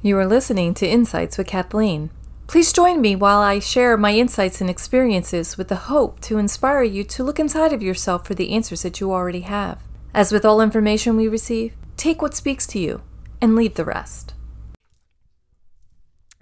You are listening to Insights with Kathleen. Please join me while I share my insights and experiences with the hope to inspire you to look inside of yourself for the answers that you already have. As with all information we receive, take what speaks to you and leave the rest.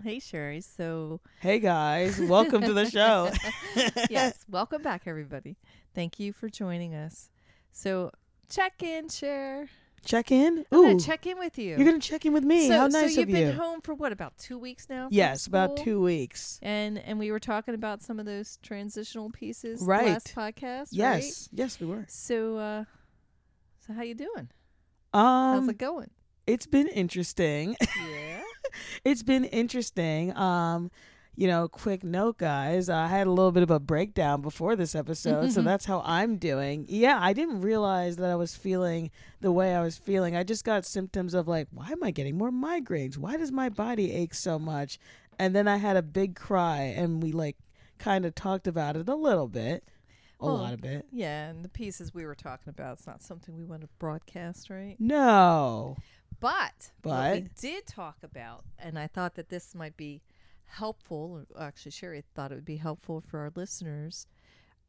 Hey, Sherry. So, Hey guys, welcome to the show. yes, welcome back, everybody. Thank you for joining us. So, check in, Cher. Check in. I'm Ooh, gonna check in with you. you're gonna check in with me. so, How nice so you've of you. been home for what about two weeks now? yes, about two weeks. And and we were talking about some of those transitional pieces Right. last podcast. Yes, Right? yes, we were. So, uh, so how you doing? Um, How's it going? it's been interesting. Yeah. it's been interesting. Um, you know, quick note, guys. I had a little bit of a breakdown before this episode, so mm-hmm. that's how I'm doing. Yeah, I didn't realize that I was feeling the way I was feeling. I just got symptoms of like, why am I getting more migraines? Why does my body ache so much? And then I had a big cry, and we like kind of talked about it a little bit, a Well, lot of it. yeah, and the pieces we were talking about, it's not something we want to broadcast, right? No, But, what we did talk about, and I thought that this might be helpful. or Actually, Sherry thought it would be helpful for our listeners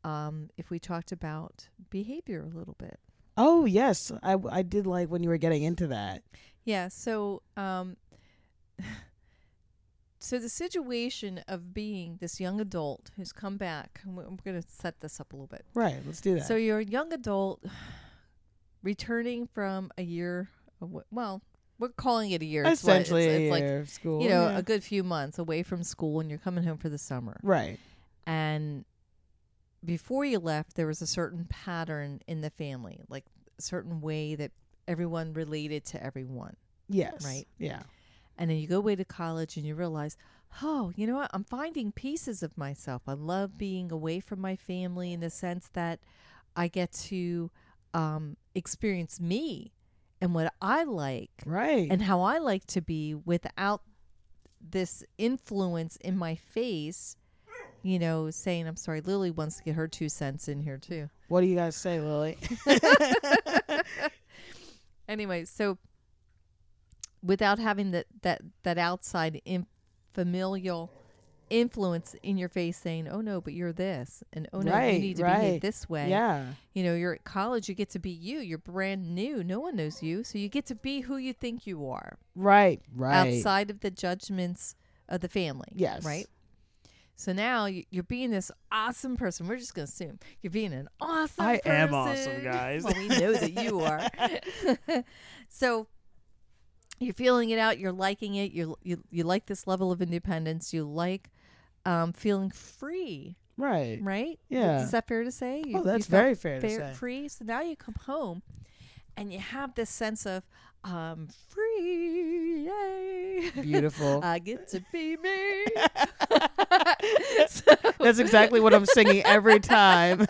um, if we talked about behavior a little bit. oh yes, I I did like when you were getting into that. Yeah. So, um, so the situation of being this young adult who's come back, and we- I'm going to set this up a little bit. Right, let's do that. So you're a young adult returning from a year. Of, well, we're calling it a year. It's what- it's- essentially it's a like year of school. you know, yeah. a good few months away from school and you're coming home for the summer. right. And before you left, there was a certain pattern in the family, like a certain way that everyone related to everyone. Yes. Right. Yeah. And then you go away to college and you realize, oh, you know what? I'm finding pieces of myself. I love being away from my family in the sense that I get to um, experience me and what I like Right. and how I like to be without this influence in my face, you know, saying, I'm sorry, Lily wants to get her two cents in here too. what do you guys say, Lily? Anyway, so without having that, that, that outside in, familial influence in your face saying, oh no, but you're this, and oh no, you need to right. behave this way. yeah. You know, you're at college, you get to be you. You're brand new. No one knows you. So you get to be who you think you are. Right. Right. outside of the judgments of the family. Yes. Right. So now you- you're being this awesome person. We're just going to assume you're being an awesome. I am awesome, guys. Well, we know that you are. so you're feeling it out. You're liking it. You you you like this level of independence. You like um, feeling free. Right. Right. Yeah. Is that fair to say? You, Oh, that's very fair to fair- say. free. So now you come home, and you have this sense of um free. Yay! Beautiful. I get to be me. so, That's exactly what I'm singing every time.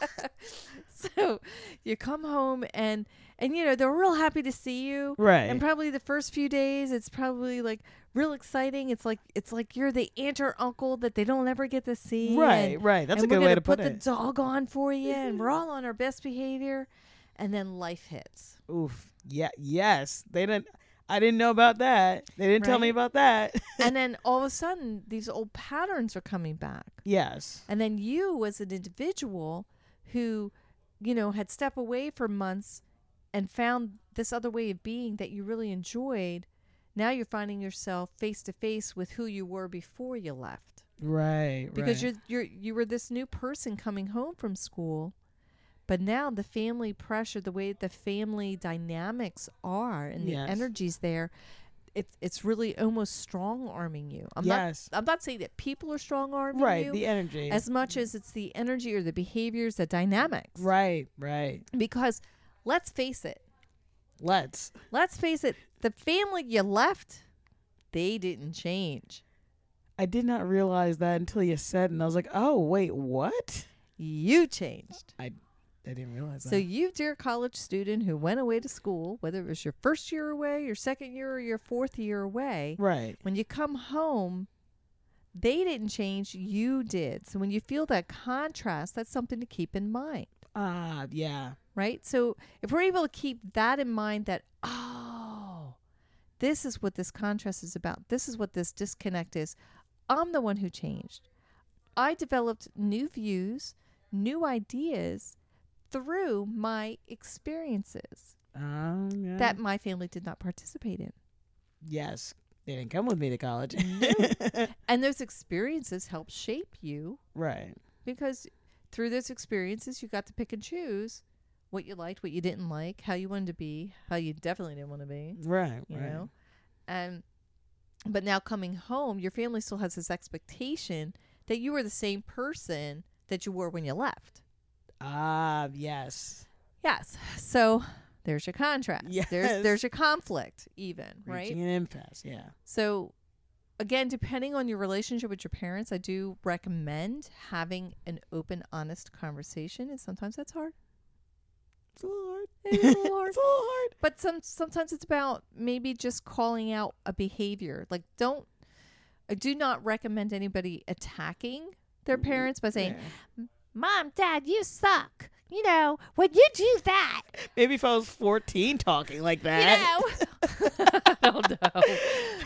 so you come home and and you know they're real happy to see you. Right. And probably the first few days, it's probably like real exciting. It's like it's like you're the aunt or uncle that they don't ever get to see. Right. and- Right. That's a good way to put, put it. the dog on for you, and mm-hmm. we're all on our best behavior, and then life hits. Oof. Yeah. Yes. They didn't. I didn't know about that. They didn't tell me about that. and then all of a sudden, these old patterns are coming back. yes. And then you, as an individual who, you know, had stepped away for months and found this other way of being that you really enjoyed, now you're finding yourself face to face with who you were before you left. Right. Because right. you're you're you were this new person coming home from school, but now the family pressure, the way the family dynamics are and the Yes. energies there, it's it's really almost strong arming you. I'm Yes. not I'm not saying that people are strong arming right. you The energy. as much as it's the energy or the behaviors, the dynamics. right. Right. Because let's face it, Let's. let's face it, the family you left, they didn't change. I did not realize that until you said, and I was like, "Oh, wait, what?" You changed. I didn't realize that. So you, dear college student who went away to school, whether it was your first year away, your second year, or your fourth year away, right. when you come home, they didn't change, you did. So when you feel that contrast, that's something to keep in mind. Ah, yeah. Right? So if we're able to keep that in mind that, oh, this is what this contrast is about. This is what this disconnect is. I'm the one who changed. I developed new views, new ideas through my experiences Um, yeah. that my family did not participate in. yes, they didn't come with me to college. And those experiences help shape you right. because through those experiences, you got to pick and choose what you liked, what you didn't like, how you wanted to be, how you definitely didn't want to be, Right. you right. know? And, but now coming home, your family still has this expectation that you are the same person that you were when you left. Ah, yes. Yes. So there's your contrast. Yes. There's there's your conflict even, right? Reaching an impasse. Yeah. So again, depending on your relationship with your parents, I do recommend having an open, honest conversation. And sometimes that's hard. It's a little hard. It is a little hard. it's a little hard. But some sometimes it's about maybe just calling out a behavior. Like don't I do not recommend anybody attacking their mm-hmm. parents by saying, Yeah. Mom, Dad, you suck. You know, when you do that, Maybe if I was 14 talking like that. you know. I don't know.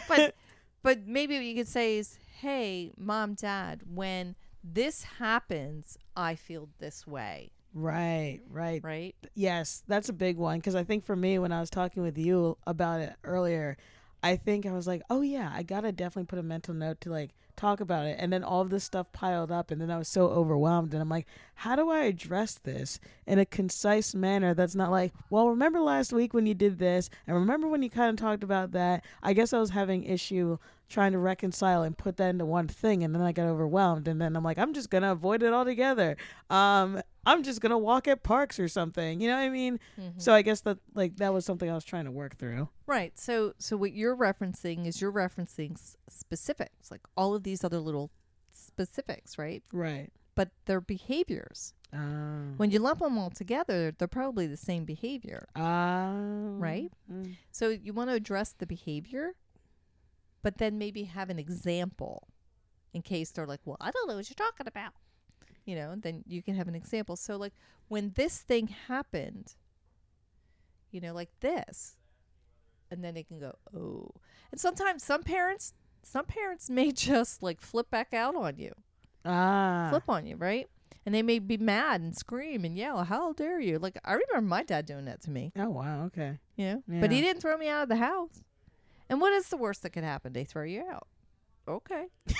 But but maybe what you could say is, "Hey, mom, dad, when this happens, I feel this way." Right, right. Right? Yes, that's a big one because I think for me, when I was talking with you about it earlier, I think I was like, oh yeah, I gotta definitely put a mental note to like talk about it. And then all of this stuff piled up, and then I was so overwhelmed. And I'm like, how do I address this in a concise manner that's not like, well, remember last week when you did this, and remember when you kind of talked about that? I guess I was having issue trying to reconcile and put that into one thing and then I got overwhelmed and then I'm like I'm just going to avoid it altogether. Um I'm just going to walk at parks or something. You know what I mean? So I guess that like that was something I was trying to work through. Right. So so what you're referencing is you're referencing s- specifics, like all of these other little specifics, right? Right. But they're behaviors. Um, When you lump them all together, they're probably the same behavior. um, Right? mm, So you want to address the behavior, but then maybe have an example in case they're like, well, I don't know what you're talking about. You know, then you can have an example. So, like, when this thing happened, you know, like this, and then they can go, oh. And sometimes some parents, some parents may just like flip back out on you, Ah. flip on you, right? And they may be mad and scream and yell, how dare you? Like, I remember my dad doing that to me. Oh wow. Okay. You know? But he didn't throw me out of the house. And what is the worst that could happen? They throw you out. Okay.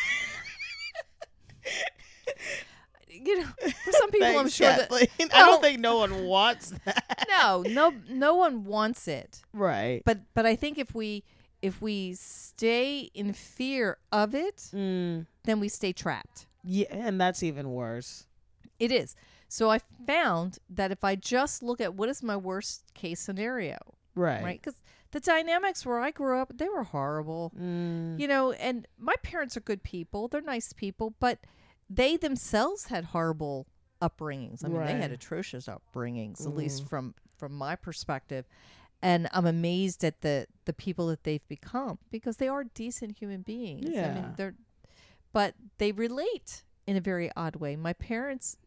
you know, for some people, I'm Thanks, sure that Kathleen. I Well- don't think no one wants that. no, no, no one wants it. Right. But but I think if we if we stay in fear of it, Mm, then we stay trapped. yeah, and that's even worse. It is. So I found that if I just look at what is my worst case scenario, Right. right? Because the dynamics where I grew up, they were horrible. Mm, you know, and my parents are good people. They're nice people, but they themselves had horrible upbringings. I mean, they had atrocious upbringings, at least Mhm. from from my perspective. And I'm amazed at the the people that they've become because they are decent human beings. I Yeah. mean, they're but they relate in a very odd way. My parents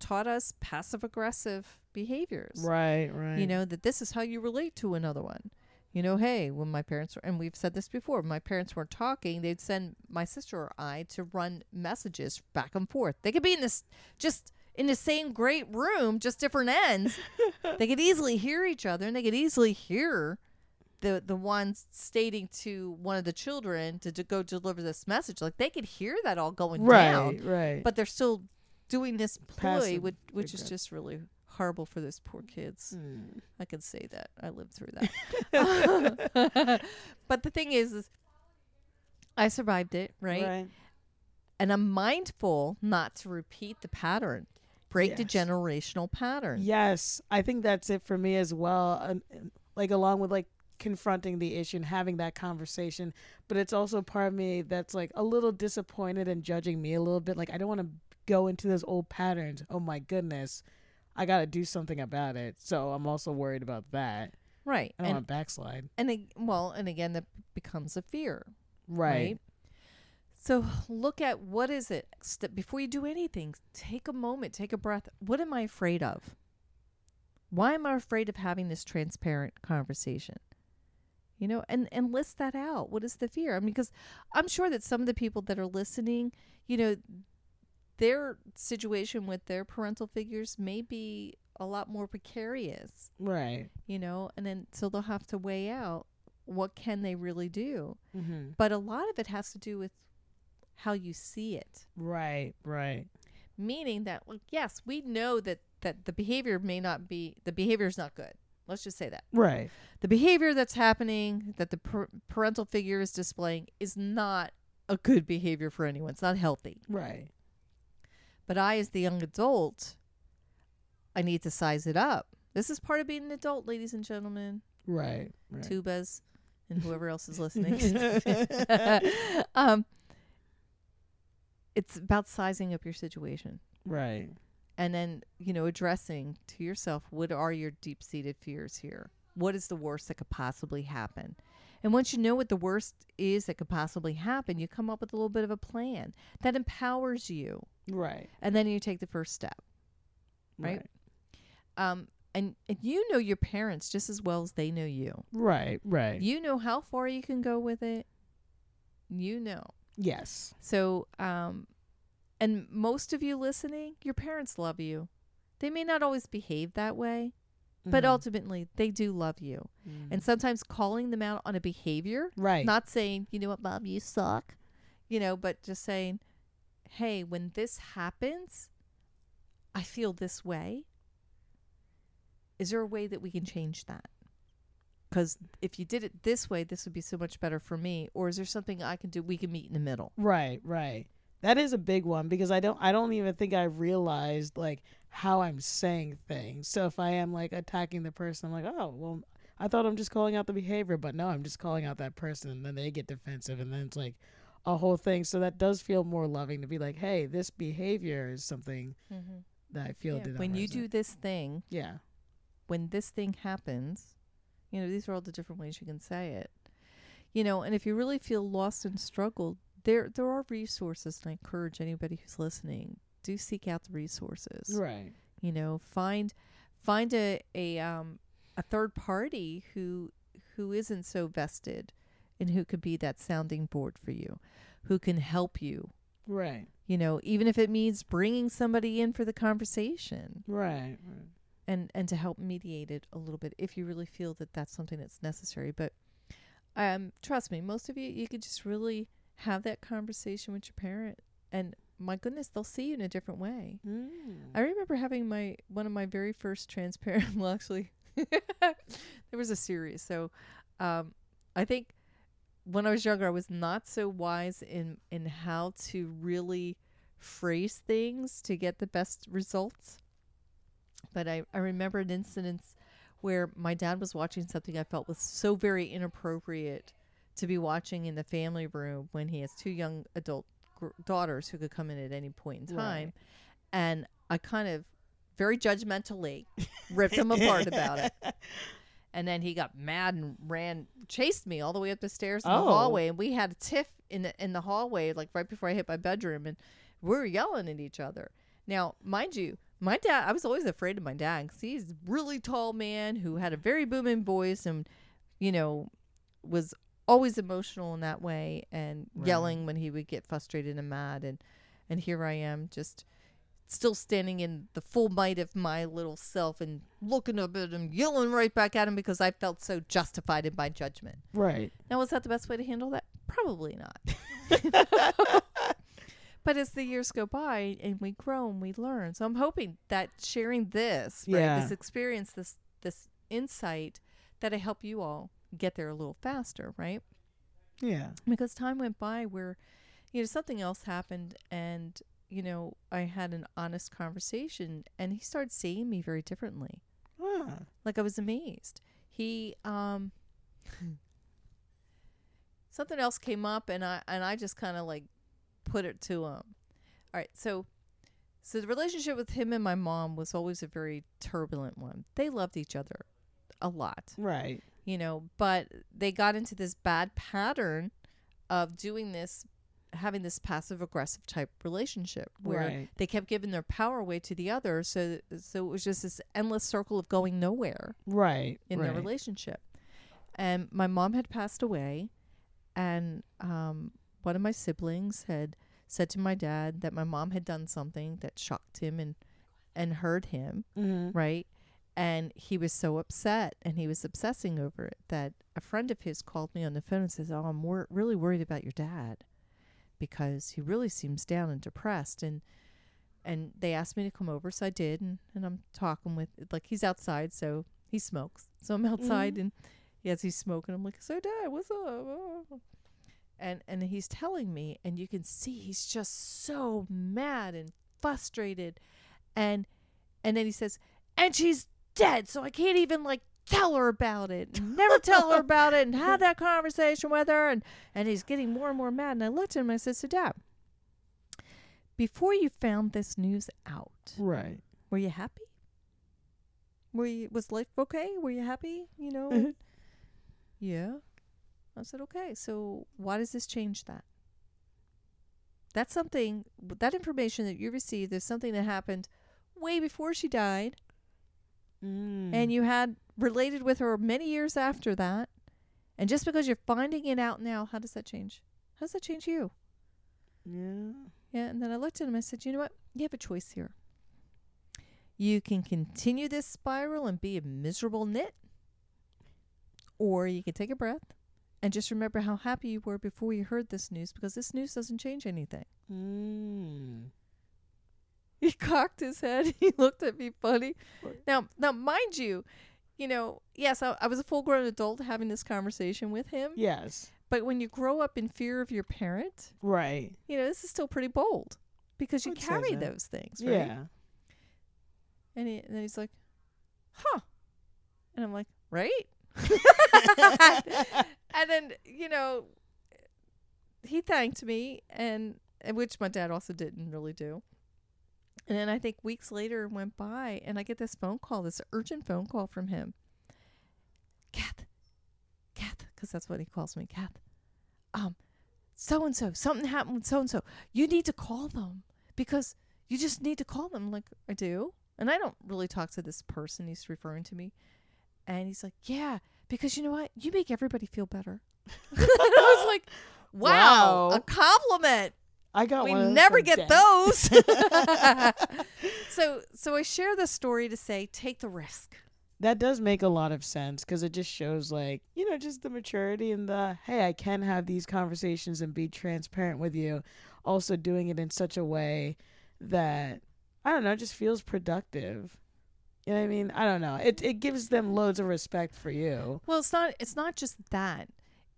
taught us passive aggressive behaviors right. Right. you know that this is how you relate to another one you know hey when my parents were and we've said this before my parents weren't talking they'd send my sister or i to run messages back and forth they could be in this just in the same great room just different ends they could easily hear each other and they could easily hear the the ones stating to one of the children to, to go deliver this message like they could hear that all going Right. down Right. but they're still doing this ploy Passive which, which is just really horrible for those poor kids Mm. I can say that. I lived through that. but the thing is, is I survived it, right? Right. And I'm mindful not to repeat the pattern, break the Yes. generational pattern. Yes, I think that's it for me as well. And, like along with like confronting the issue and having that conversation, but it's also part of me that's like a little disappointed and judging me a little bit. Like I don't want to go into those old patterns. Oh my goodness, I got to do something about it. So I'm also worried about that. Right. I don't And want to backslide. and well, and again, that becomes a fear, Right. right? So look at what is it before you do anything. Take a moment, take a breath. What am I afraid of? Why am I afraid of having this transparent conversation? You know, and and list that out. What is the fear? I mean, because I'm sure that some of the people that are listening, you know, their situation with their parental figures may be a lot more precarious, Right. you know, and then so they'll have to weigh out what can they really do. Mm-hmm. But a lot of it has to do with how you see it. Right. Right. Meaning that well, yes, we know that that the behavior may not be the behavior is not good. Let's just say that. Right. The behavior that's happening that the par- parental figure is displaying is not a good behavior for anyone. It's not healthy. Right. But I as the young adult I need to size it up. This is part of being an adult, ladies and gentlemen. Right. Right. tubas and whoever else is listening. um, it's about sizing up your situation right. and then, you know, addressing to yourself what are your deep seated fears here? What is the worst that could possibly happen? And once you know what the worst is that could possibly happen, you come up with a little bit of a plan that empowers you. Right. And then you take the first step. Right. Um, and, and you know your parents just as well as they know you. Right. Right. You know how far you can go with it. You know. Yes. So, um, and most of you listening, your parents love you. They may not always behave that way, but Mhm. ultimately they do love you. Mm. And sometimes calling them out on a behavior, right. not saying, you know what, mom, you suck, you know, but just saying, hey, when this happens, I feel this way. Is there a way that we can change that? Because if you did it this way, this would be so much better for me. Or is there something I can do? We can meet in the middle. Right, right. That is a big one because I don't I don't even think I realized like how I'm saying things. So if I am like attacking the person, I'm like, oh well, I thought I'm just calling out the behavior, but no, I'm just calling out that person, and then they get defensive, and then it's like a whole thing. So that does feel more loving to be like, hey, this behavior is something mm-hmm. that I feel did not when you do this thing, yeah, when this thing happens, you know, these are all the different ways you can say it. You know, and if you really feel lost and struggled, there there are resources and I encourage anybody who's listening, do seek out the resources. right, You know, find find a, a um a third party who who isn't so vested and who could be that sounding board for you, who can help you. right, You know, even if it means bringing somebody in for the conversation right, right. And and to help mediate it a little bit if you really feel that that's something that's necessary. But um trust me most of you you could just really have that conversation with your parent and my goodness they'll see you in a different way. Mm. i remember having my one of my very first transparent well actually there was a series. So um i think when i was younger i was not so wise in in how to really phrase things to get the best results but I, I remember an incident where my dad was watching something I felt was so very inappropriate to be watching in the family room when he has two young adult gr- daughters who could come in at any point in time. And I kind of very judgmentally ripped him apart about it. And then he got mad and ran, chased me all the way up the stairs in the Oh. hallway. And we had a tiff in the, in the hallway, like right before I hit my bedroom. And we were yelling at each other. Now, mind you, my dad, I was always afraid of my dad because he's a really tall man who had a very booming voice and, you know, was always emotional in that way and Right. yelling when he would get frustrated and mad. And, and here I am just still standing in the full might of my little self and looking up at him, yelling right back at him because I felt so justified in my judgment. right. Now, was that the best way to handle that? Probably not. but as the years go by and we grow and we learn, so I'm hoping that sharing this, right, Yeah. this experience, this this insight, that I help you all get there a little faster, right? Yeah. Because time went by where, you know, something else happened and you know I had an honest conversation and he started seeing me very differently Ah. like I was amazed. He um something else came up and I and I just kind of like put it to him. All right, so so the relationship with him and my mom was always a very turbulent one. They loved each other a lot, Right. you know, but they got into this bad pattern of doing this having this passive aggressive type relationship where Right. they kept giving their power away to the other so so it was just this endless circle of going nowhere Right. in right. their relationship. And my mom had passed away, and um, one of my siblings had said to my dad that my mom had done something that shocked him and and hurt him, Mm-hmm. right? And he was so upset, and he was obsessing over it that a friend of his called me on the phone and says, "Oh, I'm wor- really worried about your dad because he really seems down and depressed." And and they asked me to come over, so I did, and, and I'm talking with like he's outside, so he smokes, so I'm outside, and yes, he's smoking. I'm like, "So, Dad, what's up?" And and he's telling me, and you can see he's just so mad and frustrated, and and then he says, "And she's dead, so I can't even like tell her about it, never tell her about it, and have that conversation with her." And and he's getting more and more mad. And I looked at him, and I said, "So, Dad." Before you found this news out, Right. were you happy? Were you was life okay? Were you happy? You know? yeah. I said, okay. So why does this change that? That's something. That information that you received is something that happened way before she died, Mm. and you had related with her many years after that. And just because you're finding it out now, how does that change? How does that change you? yeah. Yeah, and then I looked at him. I said, "You know what? You have a choice here. You can continue this spiral and be a miserable nit, or you can take a breath and just remember how happy you were before you heard this news, because this news doesn't change anything." Mm. He cocked his head. He looked at me funny. Right. Now, now, mind you, you know, yes, I, I was a full-grown adult having this conversation with him. Yes. But when you grow up in fear of your parent, Right. you know, this is still pretty bold because you I'd carry those things, right? Yeah. And, he, and then he's like, huh. And I'm like, right? and then, you know, he thanked me, and which my dad also didn't really do. And then I think weeks later went by, and I get this phone call, this urgent phone call from him. Kath, Kath, because that's what he calls me, Kath. Um, so and so, something happened with so and so. You need to call them because you just need to call them. Like, I do. And I don't really talk to this person he's referring to me. And he's like, Yeah, because you know what? You make everybody feel better. and I was like, Wow, Wow. a compliment. I got we one never get those. so so I share the story to say take the risk. That does make a lot of sense because it just shows, like, you know, just the maturity and the, hey, I can have these conversations and be transparent with you. Also, doing it in such a way that, I don't know, just feels productive. You know what I mean? I don't know. It, it gives them loads of respect for you. Well, it's not it's not just that.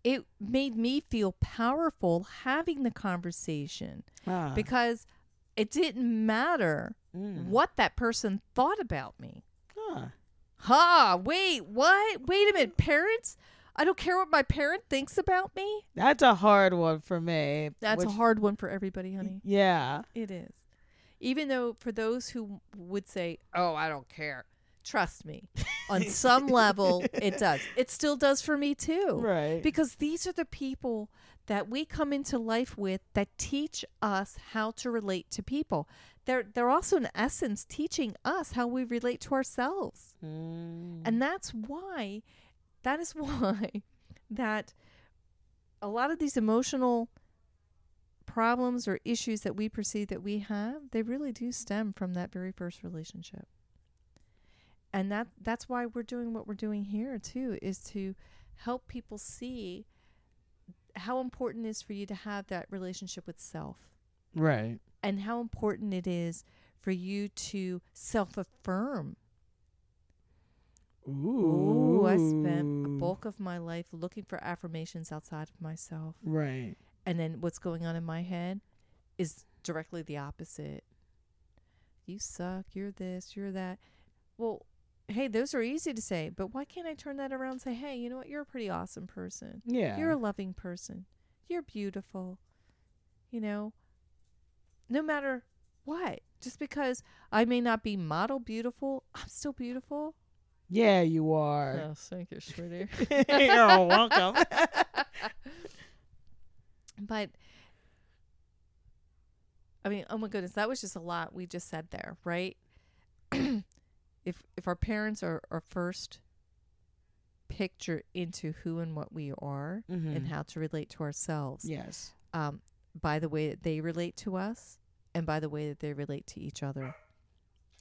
It made me feel powerful having the conversation Ah. because it didn't matter Mm. what that person thought about me. Ah. Ha, wait, what? Wait a minute, parents? I don't care what my parent thinks about me. That's a hard one for me. That's a hard one for everybody, honey. Yeah. It is. Even though for those who would say, "Oh, I don't care." Trust me. On some level it does. It still does for me too. Right. Because these are the people that we come into life with that teach us how to relate to people. They're they're also in essence teaching us how we relate to ourselves. Mm. And that's why that is why that a lot of these emotional problems or issues that we perceive that we have, they really do stem from that very first relationship. And that that's why we're doing what we're doing here too is to help people see how important it is for you to have that relationship with self right. and how important it is for you to self-affirm Ooh. Ooh, I spent a bulk of my life looking for affirmations outside of myself. Right. And then what's going on in my head is directly the opposite. You suck, you're this, you're that. Well, hey, those are easy to say, but why can't I turn that around and say, hey, you know what? You're a pretty awesome person. Yeah. You're a loving person. You're beautiful. You know, no matter what, just because I may not be model beautiful, I'm still beautiful. yeah, you are. Oh, yes, thank you, sweetie. You're welcome. but I mean, oh my goodness, that was just a lot we just said there, right? if if our parents are our first picture into who and what we are Mhm. and how to relate to ourselves Yes. um, by the way that they relate to us and by the way that they relate to each other.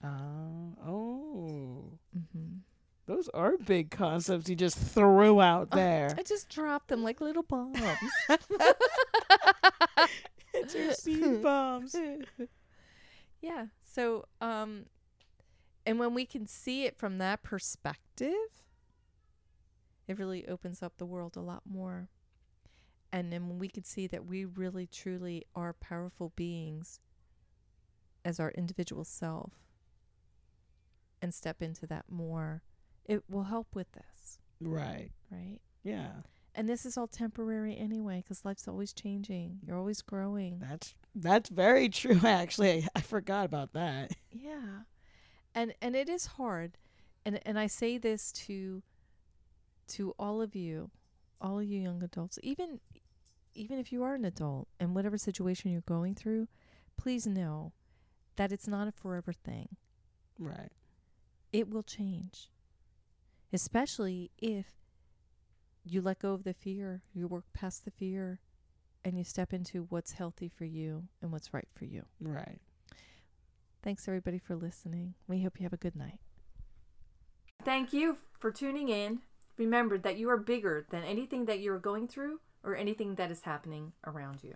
Uh, oh. hmm Those are big concepts you just threw out there. I just dropped them like little bombs. it's your seed bombs. yeah. So, um, and when we can see it from that perspective, it really opens up the world a lot more. And then when we can see that we really truly are powerful beings as our individual self and step into that more, it will help with this, Right. right? Yeah. And this is all temporary anyway, because life's always changing. You're always growing. That's that's very true actually. I, I forgot about that. Yeah. And and it is hard. And and I say this to to all of you, all of you young adults, even even if you are an adult and whatever situation you're going through, please know that it's not a forever thing. Right. It will change. Especially if you let go of the fear, you work past the fear, and you step into what's healthy for you and what's right for you. Right. Thanks everybody for listening. We hope you have a good night. Thank you for tuning in. Remember that you are bigger than anything that you are going through or anything that is happening around you.